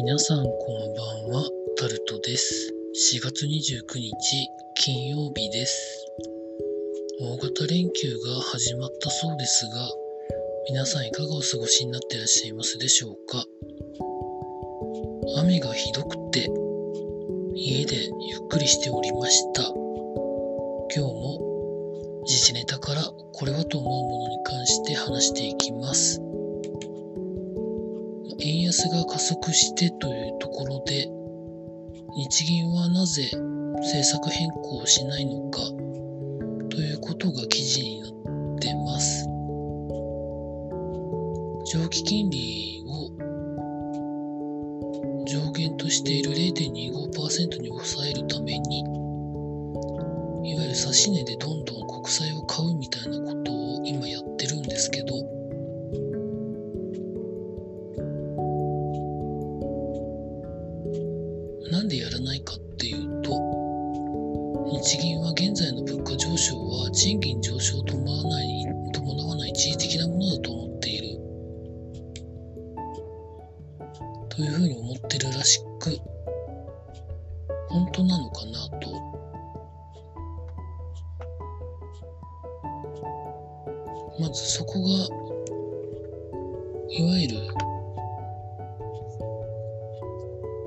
皆さんこんばんは、タルトです。4月29日金曜日です。大型連休が始まったそうですが、皆さんいかがお過ごしになっていらっしゃいますでしょうか？雨がひどくて、家でゆっくりしておりました。今日も時事ネタからこれはと思うものに関して話していきます。円安が加速してというところで、日銀はなぜ政策変更をしないのかということが記事になってます。長期金利を上限としている0.25%に抑えるために、いわゆる指値でどんどん国債を買うみたいなことを今やってるんですけど、現在の物価上昇は賃金上昇を伴わない伴わない一時的なものだと思っている。というふうに思ってるらしく、本当なのかなと。まずそこが、いわゆる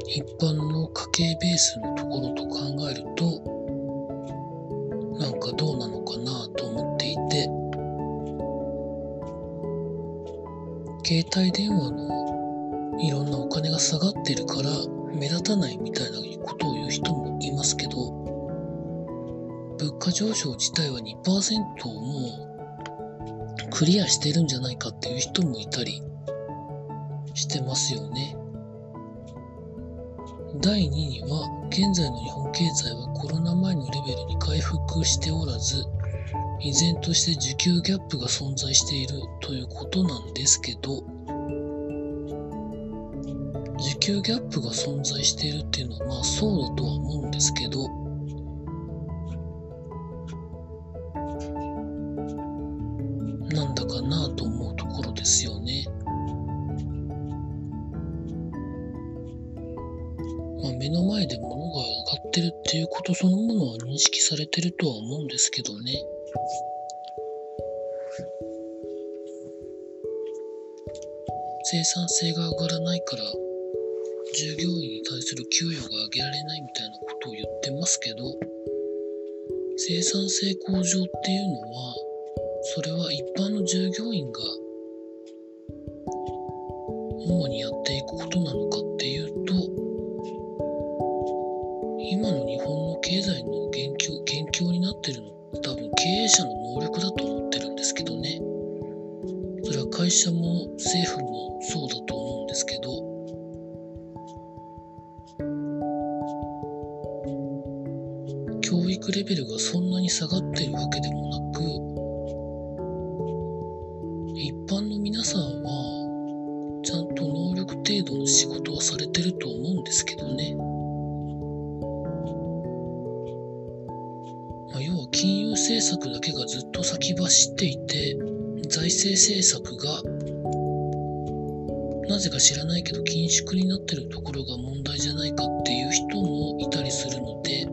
一般の家計ベースのところと考えると、携帯電話のいろんなお金が下がってるから目立たないみたいなことを言う人もいますけど、物価上昇自体は2%をもうクリアしてるんじゃないかっていう人もいたりしてますよね。第2には、現在の日本経済はコロナ前のレベルに回復しておらず、依然として需給ギャップが存在しているということなんですけど、需給ギャップが存在しているっていうのはまあそうだとは思うんですけど、なんだかなと思うところですよね。まあ、目の前で物が上がってるっていうことそのものは認識されてるとは思うんですけどね。生産性が上がらないから従業員に対する給与が上げられないみたいなことを言ってますけど生産性向上っていうのはそれは一般の従業員が主にやっていくことなのかっていうと今の日本の経済の元凶元凶になってるの経営者の能力だと思ってるんですけどねそれは会社も政府もそうだと思うんですけど教育レベルがそんなに下がってるわけでもなく一般の皆さんはちゃんと能力程度の仕事はされてると思うんですけどね。金融政策だけがずっと先走っていて、財政政策がなぜか知らないけど緊縮になってるところが問題じゃないかっていう人もいたりするので、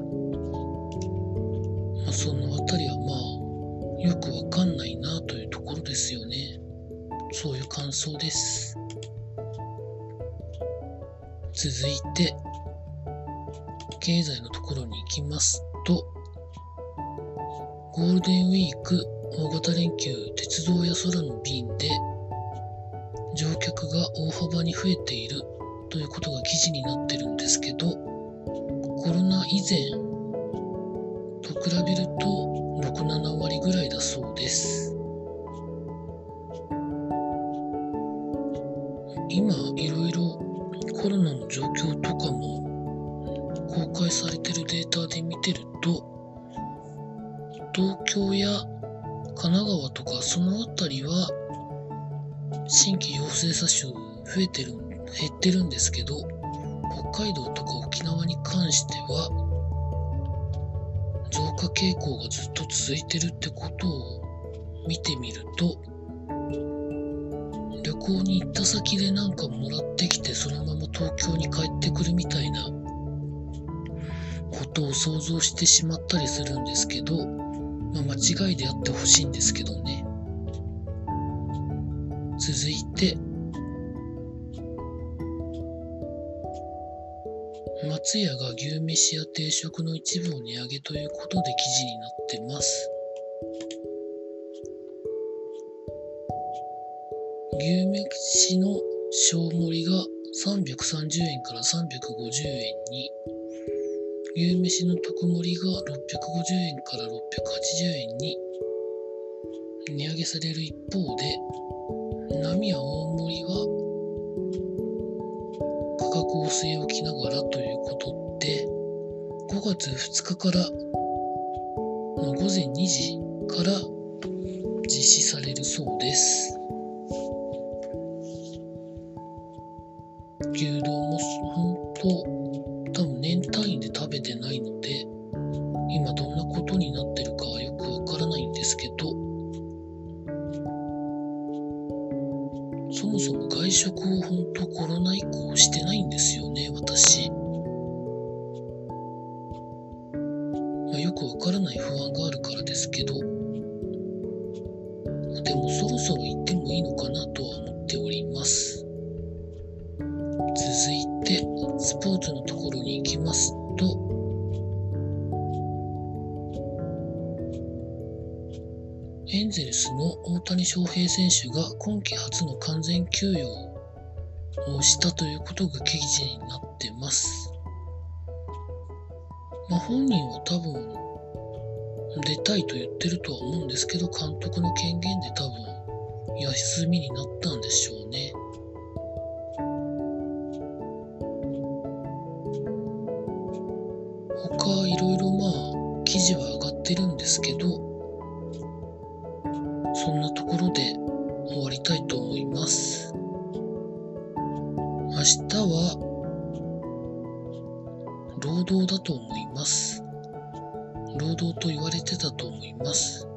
まあ、そのあたりはまあよくわかんないなというところですよね。そういう感想です。続いて、経済のところに行きますと、ゴールデンウィーク大型連休鉄道や空の便で乗客が大幅に増えているということが記事になってるんですけど、コロナ以前と比べると6、7割ぐらいだそうです。今いろいろコロナの状況とかも公開されてるデータで見てると東京や神奈川とかその辺りは新規陽性者数増えてる減ってるんですけど北海道とか沖縄に関しては増加傾向がずっと続いてるってことを見てみると旅行に行った先でなんかもらってきてそのまま東京に帰ってくるみたいなことを想像してしまったりするんですけど、まあ、間違いであってほしいんですけどね。続いて、松屋が牛めしや定食の一部を値上げということで記事になってます。牛めしの小盛りが330円から350円に、牛めしの特盛りが650円から680円に値上げされる一方で、波や大盛りは価格を据え置きながらということで、5月2日からの午前2時から実施されるそうです。もそも外食を本当コロナ以降してないんですよね私、まあ、よくわからない不安があるからですけど。でもそろそろ行ってもいいのかなとは思っております。続いて、スポーツのところに行きます。エンゼルスの大谷翔平選手が今季初の完全休養をしたということが記事になってます。まあ、本人は多分出たいと言ってるとは思うんですけど、監督の権限で多分休みになったんでしょうね。他いろいろまあ記事は上がってるんですけどそんなところで終わりたいと思います。明日は労働だと思います。労働と言われてたと思います。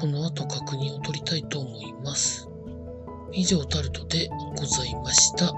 この後確認を取りたいと思います。以上タルトでございました。